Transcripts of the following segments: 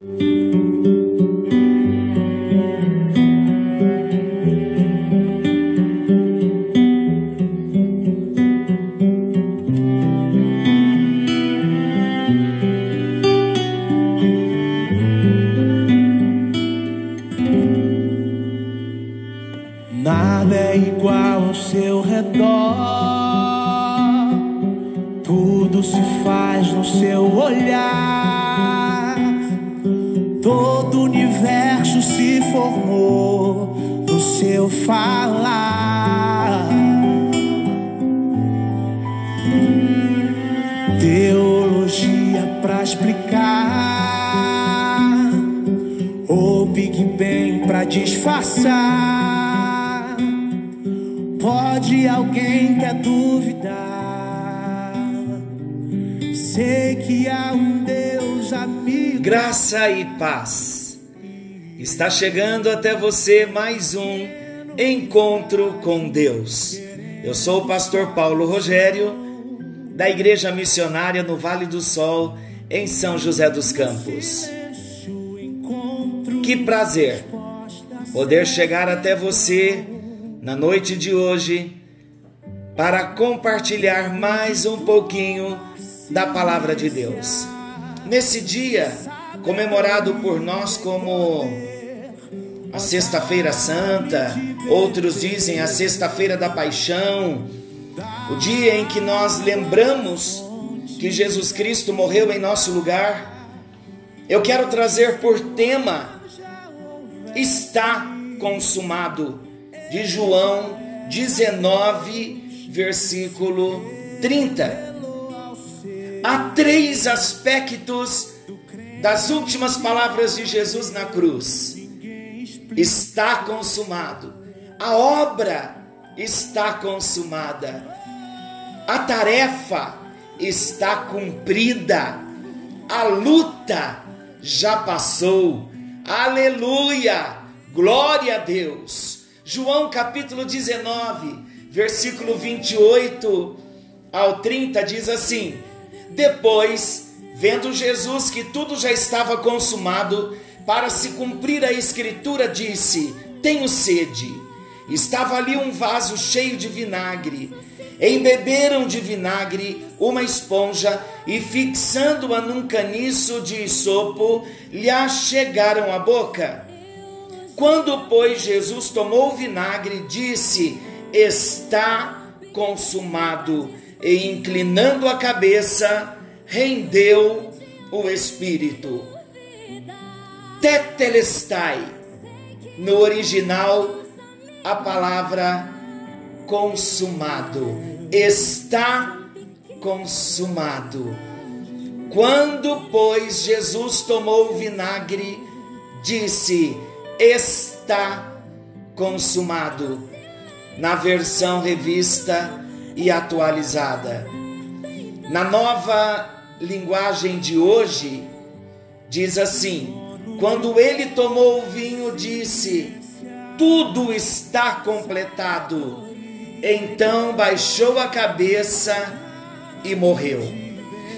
Nada disfarçar. Pode alguém quer duvidar? Sei que há um Deus amigo. Graça e paz. Está chegando até você mais um encontro com Deus. Eu sou o pastor Paulo Rogério, da Igreja Missionária no Vale do Sol, em São José dos Campos. Que prazer poder chegar até você na noite de hoje para compartilhar mais um pouquinho da palavra de Deus. Nesse dia, comemorado por nós como a Sexta-feira Santa, outros dizem a Sexta-feira da Paixão, o dia em que nós lembramos que Jesus Cristo morreu em nosso lugar, eu quero trazer por tema está consumado de João 19, versículo 30. Há três aspectos das últimas palavras de Jesus na cruz. Está consumado. A obra está consumada. A tarefa está cumprida. A luta já passou. Aleluia! Glória a Deus. João capítulo 19, versículo 28 ao 30 diz assim: Depois, vendo Jesus que tudo já estava consumado, para se cumprir a escritura, disse: Tenho sede. Estava ali um vaso cheio de vinagre. Embeberam de vinagre uma esponja e, fixando-a num caniço de isopo, lhe achegaram a boca. Quando, pois, Jesus tomou o vinagre, disse: Está consumado. E, inclinando a cabeça, rendeu o espírito. Tetelestai. No original, a palavra consumado. Está consumado. Quando, pois, Jesus tomou o vinagre, disse: Está consumado. Na versão revista e atualizada. Na nova linguagem de hoje, diz assim: Quando ele tomou o vinho, disse: Tudo está completado. Então baixou a cabeça e morreu.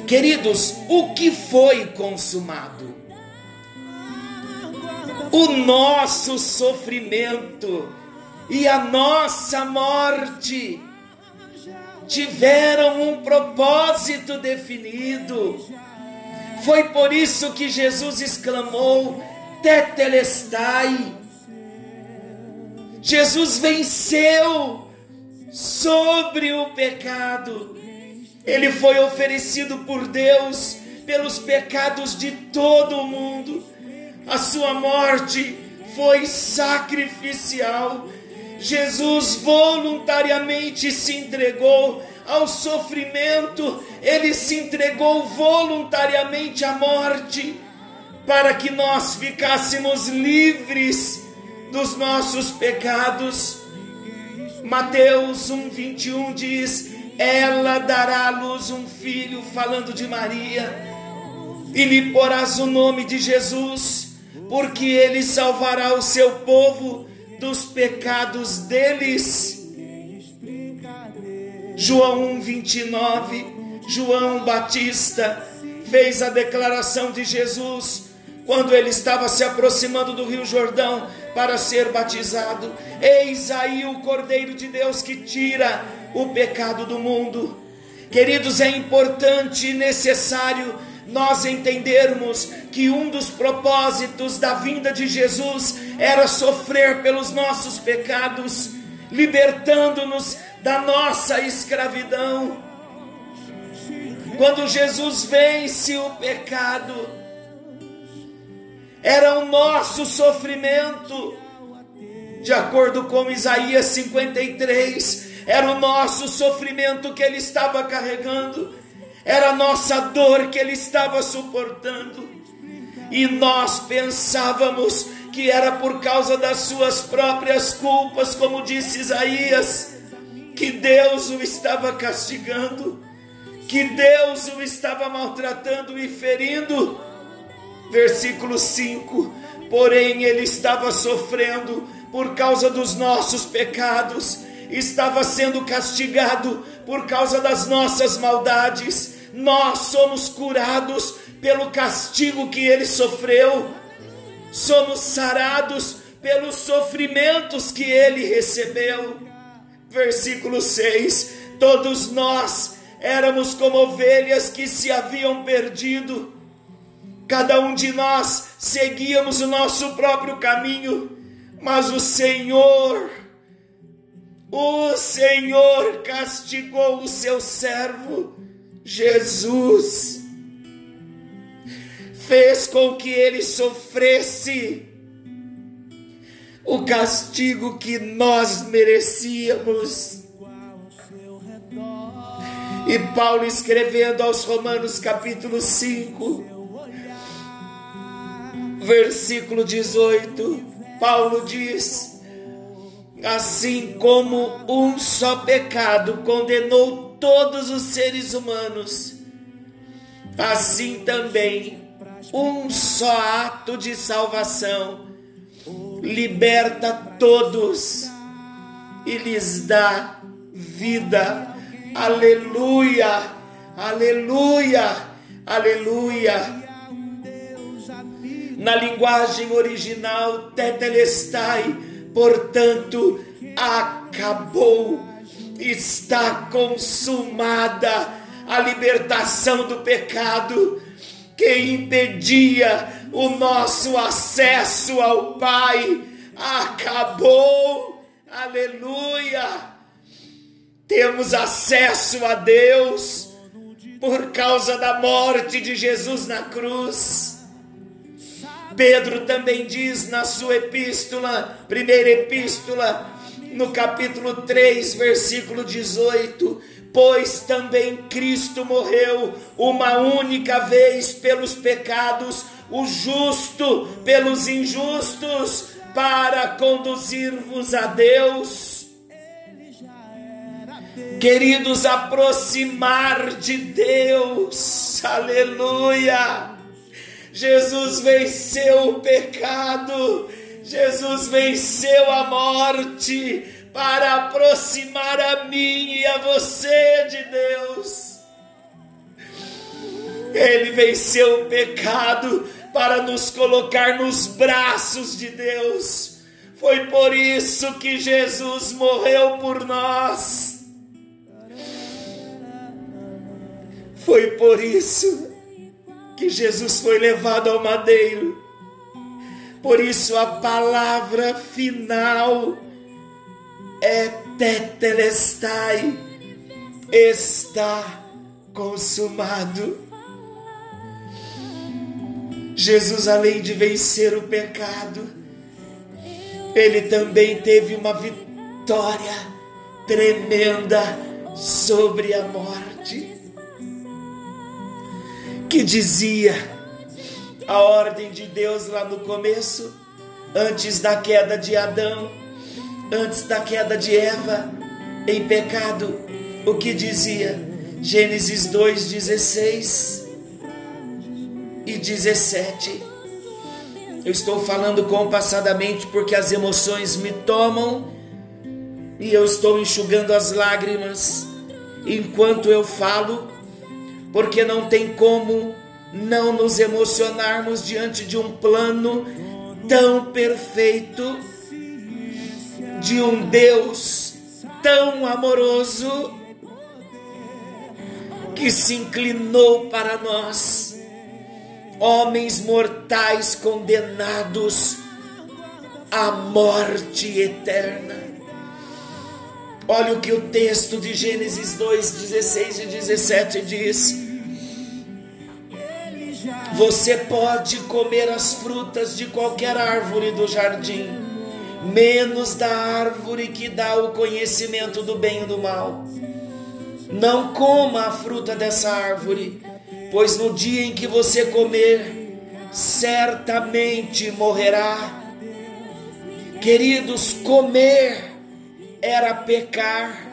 Queridos, o que foi consumado? O nosso sofrimento e a nossa morte tiveram um propósito definido. Foi por isso que Jesus exclamou: Tetelestai. Jesus venceu sobre o pecado. Ele foi oferecido por Deus pelos pecados de todo o mundo. A sua morte foi sacrificial. Jesus voluntariamente se entregou ao sofrimento, ele se entregou voluntariamente à morte, para que nós ficássemos livres dos nossos pecados. Mateus 1:21 diz: Ela dará à luz um filho, falando de Maria, e lhe porás o nome de Jesus, porque ele salvará o seu povo dos pecados deles. João 1:29, João Batista fez a declaração de Jesus quando ele estava se aproximando do Rio Jordão para ser batizado. Eis aí o Cordeiro de Deus que tira o pecado do mundo. Queridos, é importante e necessário nós entendermos que um dos propósitos da vinda de Jesus era sofrer pelos nossos pecados, libertando-nos da nossa escravidão. Quando Jesus vence o pecado, era o nosso sofrimento, de acordo com Isaías 53, era o nosso sofrimento que ele estava carregando era a nossa dor que ele estava suportando, e nós pensávamos que era por causa das suas próprias culpas, como disse Isaías, que Deus o estava castigando, que Deus o estava maltratando e ferindo. Versículo 5: Porém, ele estava sofrendo por causa dos nossos pecados, estava sendo castigado por causa das nossas maldades, nós somos curados pelo castigo que ele sofreu, somos sarados pelos sofrimentos que ele recebeu. Versículo 6: Todos nós éramos como ovelhas que se haviam perdido, cada um de nós seguíamos o nosso próprio caminho, mas o Senhor, o Senhor castigou o seu servo, Jesus, fez com que ele sofresse o castigo que nós merecíamos. E Paulo escrevendo aos Romanos capítulo 5, versículo 18, Paulo diz: Assim como um só pecado condenou todos os seres humanos, assim também um só ato de salvação liberta todos e lhes dá vida. Aleluia, aleluia, aleluia. Na linguagem original, tetelestai, portanto, acabou, está consumada a libertação do pecado que impedia o nosso acesso ao Pai. Acabou, aleluia. Temos acesso a Deus por causa da morte de Jesus na cruz. Pedro também diz na sua epístola, primeira epístola, no capítulo 3, versículo 18: Pois também Cristo morreu uma única vez pelos pecados, o justo pelos injustos, para conduzir-vos a Deus. Queridos, aproximar de Deus, aleluia. Jesus venceu o pecado, Jesus venceu a morte para aproximar a mim e a você de Deus. Ele venceu o pecado para nos colocar nos braços de Deus. Foi por isso que Jesus morreu por nós. Foi por isso que Jesus foi levado ao madeiro. Por isso a palavra final é tetelestai, está consumado. Jesus, além de vencer o pecado, ele também teve uma vitória tremenda sobre a morte que dizia a ordem de Deus lá no começo, antes da queda de Adão, antes da queda de Eva em pecado, o que dizia Gênesis 2:16 e 17. Eu estou falando compassadamente porque as emoções me tomam e eu estou enxugando as lágrimas enquanto eu falo porque não tem como não nos emocionarmos diante de um plano tão perfeito, de um Deus tão amoroso, que se inclinou para nós, homens mortais condenados à morte eterna. Olha o que o texto de Gênesis 2, 16 e 17 diz. Você pode comer as frutas de qualquer árvore do jardim, menos da árvore que dá o conhecimento do bem e do mal. Não coma a fruta dessa árvore, pois no dia em que você comer, certamente morrerá. Queridos, comer era pecar,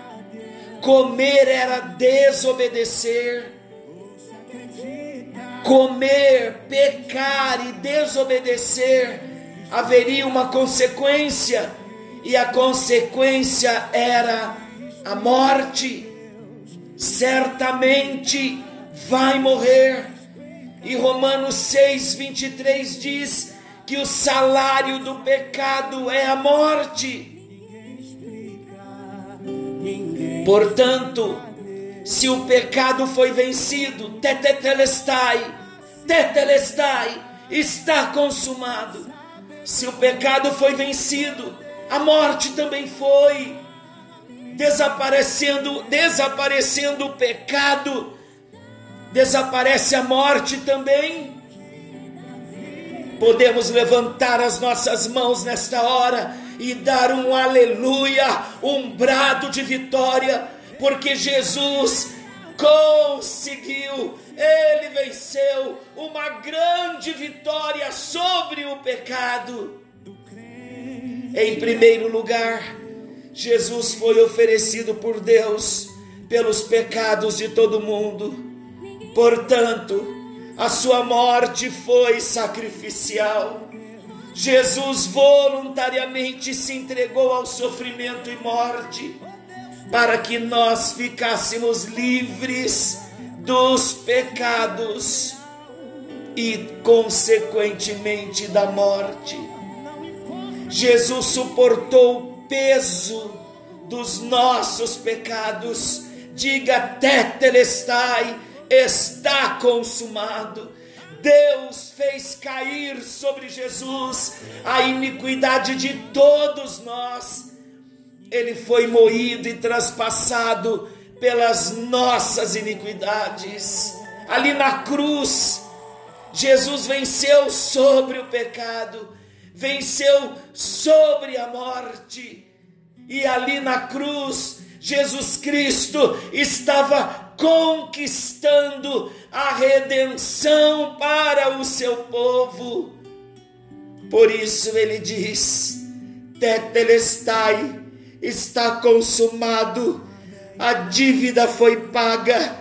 comer era desobedecer. Comer, pecar e desobedecer haveria uma consequência, e a consequência era a morte. Certamente vai morrer. E Romanos 6, 23 diz que o salário do pecado é a morte. Portanto, se o pecado foi vencido, tetetelestai, tetelestai, está consumado. Se o pecado foi vencido, a morte também foi. Desaparecendo, desaparecendo o pecado, desaparece a morte também. Podemos levantar as nossas mãos nesta hora e dar um aleluia, um brado de vitória, porque Jesus conseguiu, ele venceu uma grande vitória sobre o pecado. Em primeiro lugar, Jesus foi oferecido por Deus pelos pecados de todo mundo. Portanto, a sua morte foi sacrificial. Jesus voluntariamente se entregou ao sofrimento e morte para que nós ficássemos livres dos pecados e, consequentemente, da morte. Jesus suportou o peso dos nossos pecados. Diga tetelestai, está consumado. Deus fez cair sobre Jesus a iniquidade de todos nós. Ele foi moído e traspassado pelas nossas iniquidades. Ali na cruz, Jesus venceu sobre o pecado, venceu sobre a morte. E ali na cruz, Jesus Cristo estava conquistando a redenção para o seu povo. Por isso ele diz: Tetelestai, está consumado, a dívida foi paga,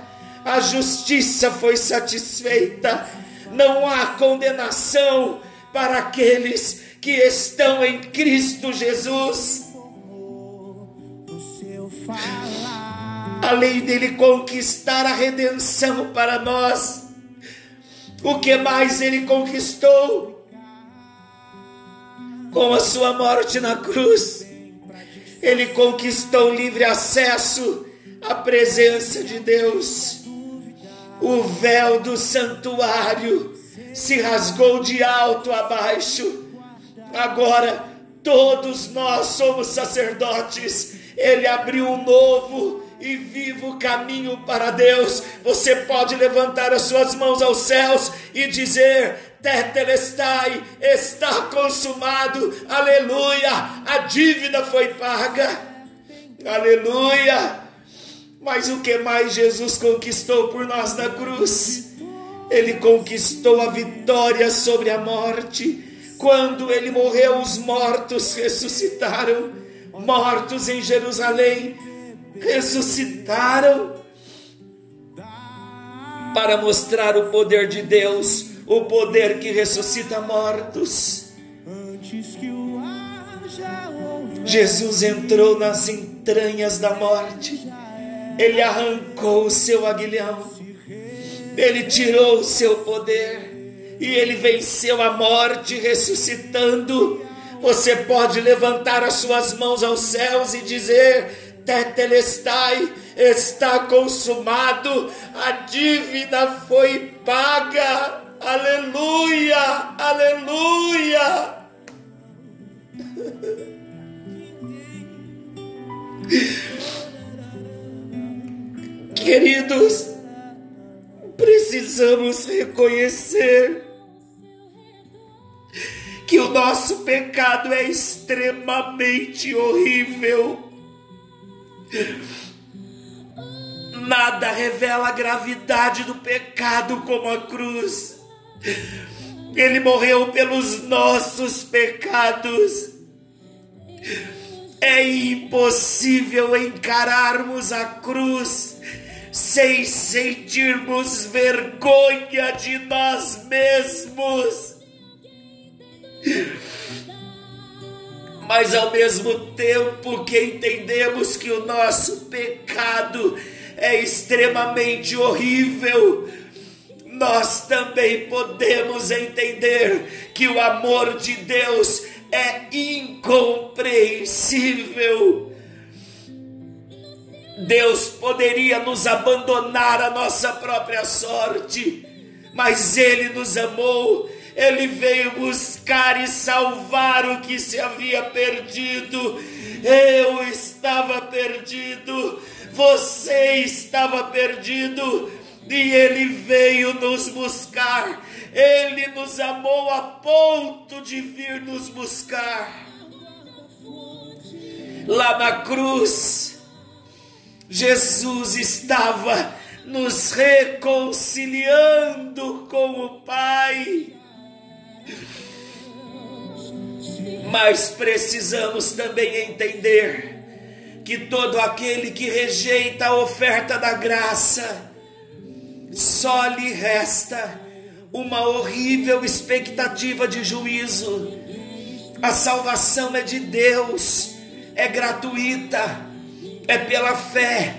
a justiça foi satisfeita, não há condenação para aqueles que estão em Cristo Jesus. Além dele conquistar a redenção para nós, o que mais ele conquistou? Com a sua morte na cruz, ele conquistou livre acesso à presença de Deus. O véu do santuário se rasgou de alto a baixo. Agora todos nós somos sacerdotes. Ele abriu um novo e vivo caminho para Deus. Você pode levantar as suas mãos aos céus e dizer: Tetelestai, está consumado, aleluia, a dívida foi paga, aleluia. Mas o que mais Jesus conquistou por nós na cruz? Ele conquistou a vitória sobre a morte. Quando ele morreu, os mortos ressuscitaram, mortos em Jerusalém ressuscitaram para mostrar o poder de Deus, o poder que ressuscita mortos. Jesus entrou nas entranhas da morte, ele arrancou o seu aguilhão, Ele tirou o seu poder e ele venceu a morte ressuscitando. Você pode levantar as suas mãos aos céus e dizer: Tetelestai, está consumado, a dívida foi paga. Aleluia, aleluia. Queridos, precisamos reconhecer que o nosso pecado é extremamente horrível. Nada revela a gravidade do pecado como a cruz. Ele morreu pelos nossos pecados. É impossível encararmos a cruz sem sentirmos vergonha de nós mesmos. Mas ao mesmo tempo que entendemos que o nosso pecado é extremamente horrível, nós também podemos entender que o amor de Deus é incompreensível. Deus poderia nos abandonar à nossa própria sorte, mas Ele nos amou, Ele veio buscar e salvar o que se havia perdido. Eu estava perdido, você estava perdido, e Ele veio nos buscar. Ele nos amou a ponto de vir nos buscar. Lá na cruz, Jesus estava nos reconciliando com o Pai. Mas precisamos também entender que todo aquele que rejeita a oferta da graça, só lhe resta uma horrível expectativa de juízo. A salvação é de Deus, é gratuita, é pela fé,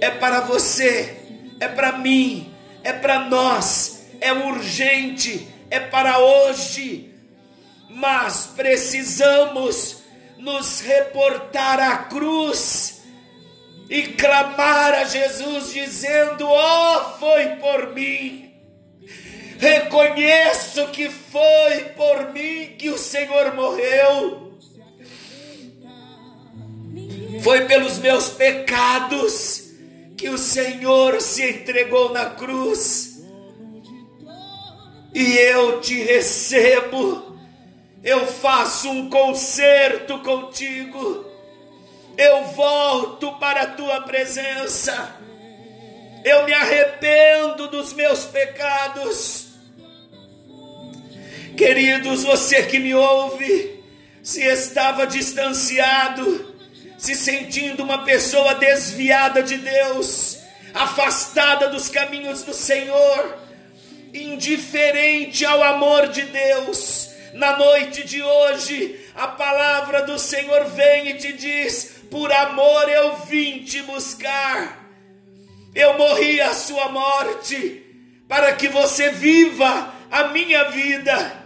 é para você, é para mim, é para nós, é urgente, é para hoje. Mas precisamos nos reportar à cruz e clamar a Jesus, dizendo: oh, foi por mim. Reconheço que foi por mim que o Senhor morreu. Foi pelos meus pecados que o Senhor se entregou na cruz. E eu te recebo. Eu faço um concerto contigo eu volto para a tua presença, eu me arrependo dos meus pecados. Queridos, você que me ouve, se estava distanciado, se sentindo uma pessoa desviada de Deus, afastada dos caminhos do Senhor, indiferente ao amor de Deus, na noite de hoje, a palavra do Senhor vem e te diz: por amor eu vim te buscar. Eu morri a sua morte para que você viva a minha vida.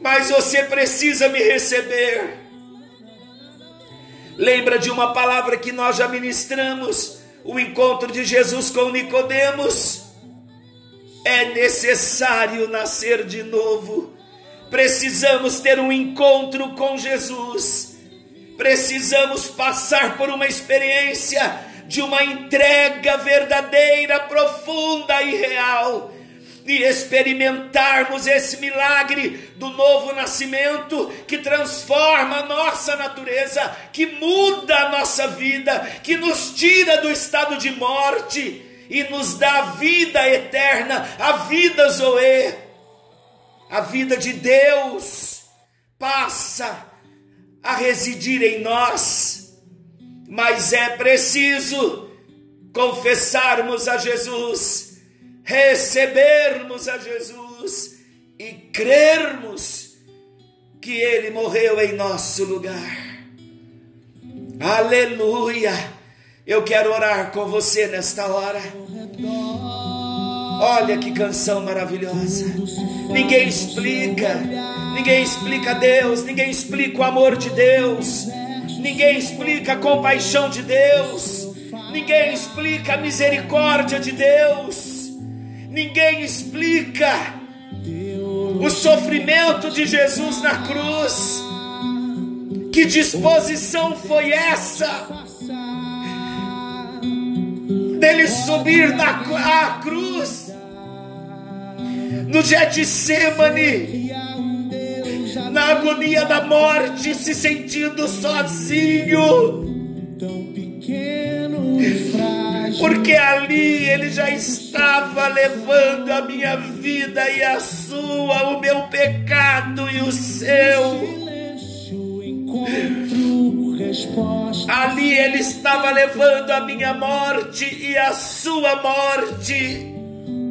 Mas você precisa me receber. Lembra de uma palavra que nós já ministramos, o encontro de Jesus com Nicodemos? É necessário nascer de novo. Precisamos ter um encontro com Jesus. Precisamos passar por uma experiência de uma entrega verdadeira, profunda e real. E experimentarmos esse milagre do novo nascimento que transforma a nossa natureza, que muda a nossa vida, que nos tira do estado de morte e nos dá a vida eterna, a vida Zoe, a vida de Deus. Passa a residir em nós, mas é preciso confessarmos a Jesus, recebermos a Jesus e crermos que Ele morreu em nosso lugar. Aleluia! Eu quero orar com você nesta hora. Olha que canção maravilhosa. Ninguém explica, ninguém explica Deus, ninguém explica o amor de Deus, ninguém explica a compaixão de Deus, ninguém explica a misericórdia de Deus, ninguém explica o sofrimento de Jesus na cruz. Que disposição foi essa? Subir na cruz, no Getsemane, na agonia da morte, se sentindo sozinho. Porque ali ele já estava levando a minha vida e a sua, o meu pecado e o seu. Ali ele estava levando a minha morte e a sua morte.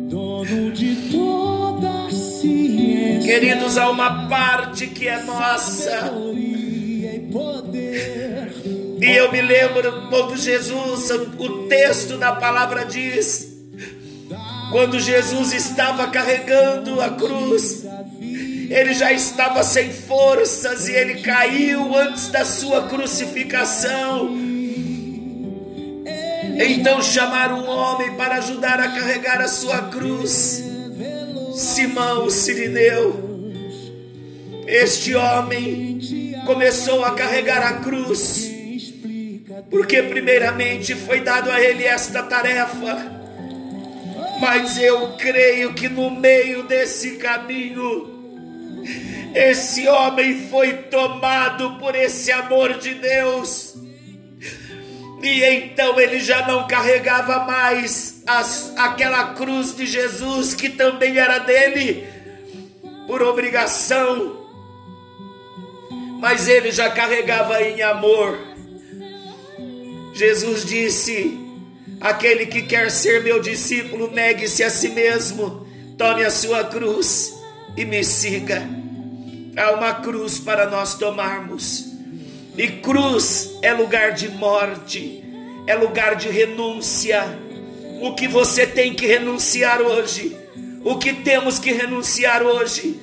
Dono de toda ciência, Queridos, há uma parte que é nossa. E eu me lembro quando Jesus, o texto da palavra diz, quando Jesus estava carregando a cruz, ele já estava sem forças e ele caiu antes da sua crucificação. Então chamaram um homem para ajudar a carregar a sua cruz. Simão Sirineu. Este homem começou a carregar a cruz, porque primeiramente foi dado a ele esta tarefa. Mas eu creio que no meio desse caminho, esse homem foi tomado por esse amor de Deus. E então ele já não carregava mais as, aquela cruz de Jesus que também era dele, por obrigação, mas ele já carregava em amor. Jesus disse: Aquele que quer ser meu discípulo, negue-se a si mesmo, tome a sua cruz e me siga. Há uma cruz para nós tomarmos. E cruz é lugar de morte, é lugar de renúncia. O que você tem que renunciar hoje? O que temos que renunciar hoje?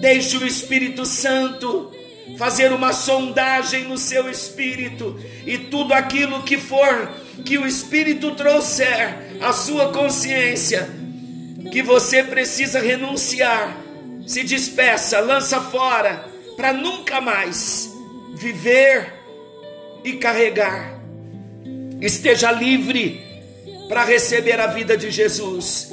Deixe o Espírito Santo fazer uma sondagem no seu espírito e tudo aquilo que for que o Espírito trouxer à sua consciência que você precisa renunciar se despeça, lança fora, para nunca mais viver e carregar. Esteja livre para receber a vida de Jesus.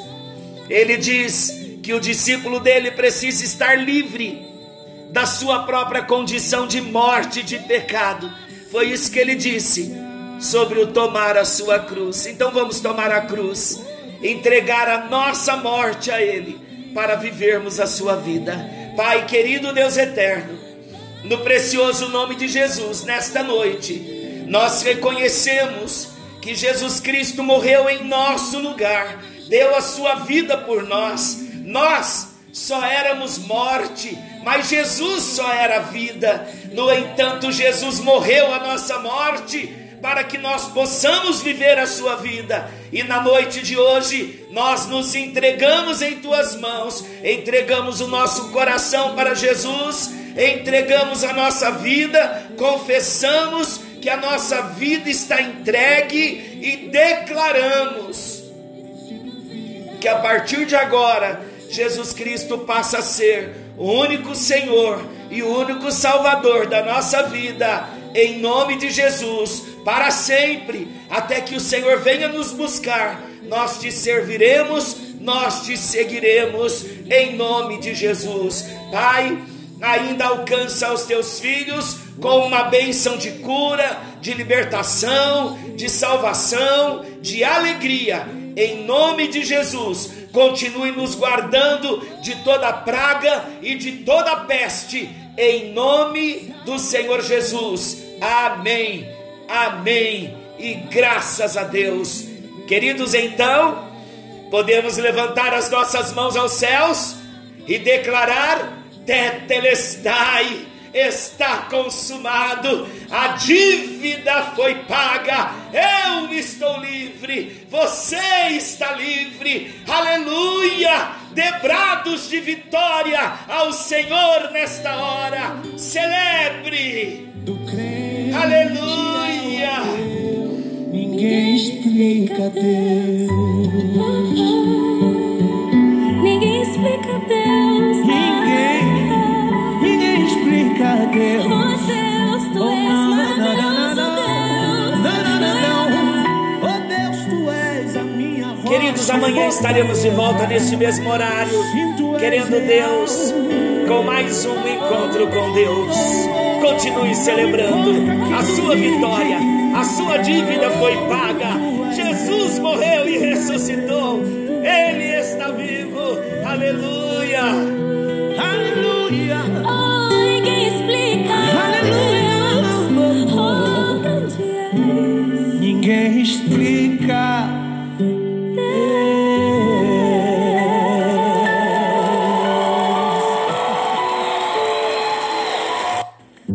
Ele diz que o discípulo dele precisa estar livre da sua própria condição de morte, de pecado. Foi isso que ele disse sobre o tomar a sua cruz. Então vamos tomar a cruz, entregar a nossa morte a Ele para vivermos a sua vida. Pai querido Deus eterno, no precioso nome de Jesus, nesta noite, nós reconhecemos que Jesus Cristo morreu em nosso lugar, deu a sua vida por nós. Nós só éramos morte, mas Jesus só era vida. No entanto, Jesus morreu a nossa morte para que nós possamos viver a sua vida. E na noite de hoje, nós nos entregamos em tuas mãos, entregamos o nosso coração para Jesus, entregamos a nossa vida, confessamos que a nossa vida está entregue e declaramos que a partir de agora, Jesus Cristo passa a ser o único Senhor e o único Salvador da nossa vida, em nome de Jesus para sempre, até que o Senhor venha nos buscar. Nós te serviremos, nós te seguiremos, em nome de Jesus. Pai, ainda alcança os teus filhos com uma bênção de cura, de libertação, de salvação, de alegria, em nome de Jesus. Continue nos guardando de toda praga e de toda peste, em nome do Senhor Jesus. Amém. Amém e graças a Deus. Queridos, então, podemos levantar as nossas mãos aos céus e declarar: Tetelestai, está consumado, a dívida foi paga, eu estou livre, você está livre, aleluia! Debrados de vitória ao Senhor nesta hora, celebre, aleluia! Ninguém explica Deus. Ninguém explica Deus. Ninguém, ninguém explica Deus. Oh Deus, tu maravilhoso. Oh és a minha rocha. Queridos, amanhã estaremos de volta neste mesmo horário, querendo Deus, com mais um encontro com Deus. Continue celebrando a sua vitória, sua dívida foi paga.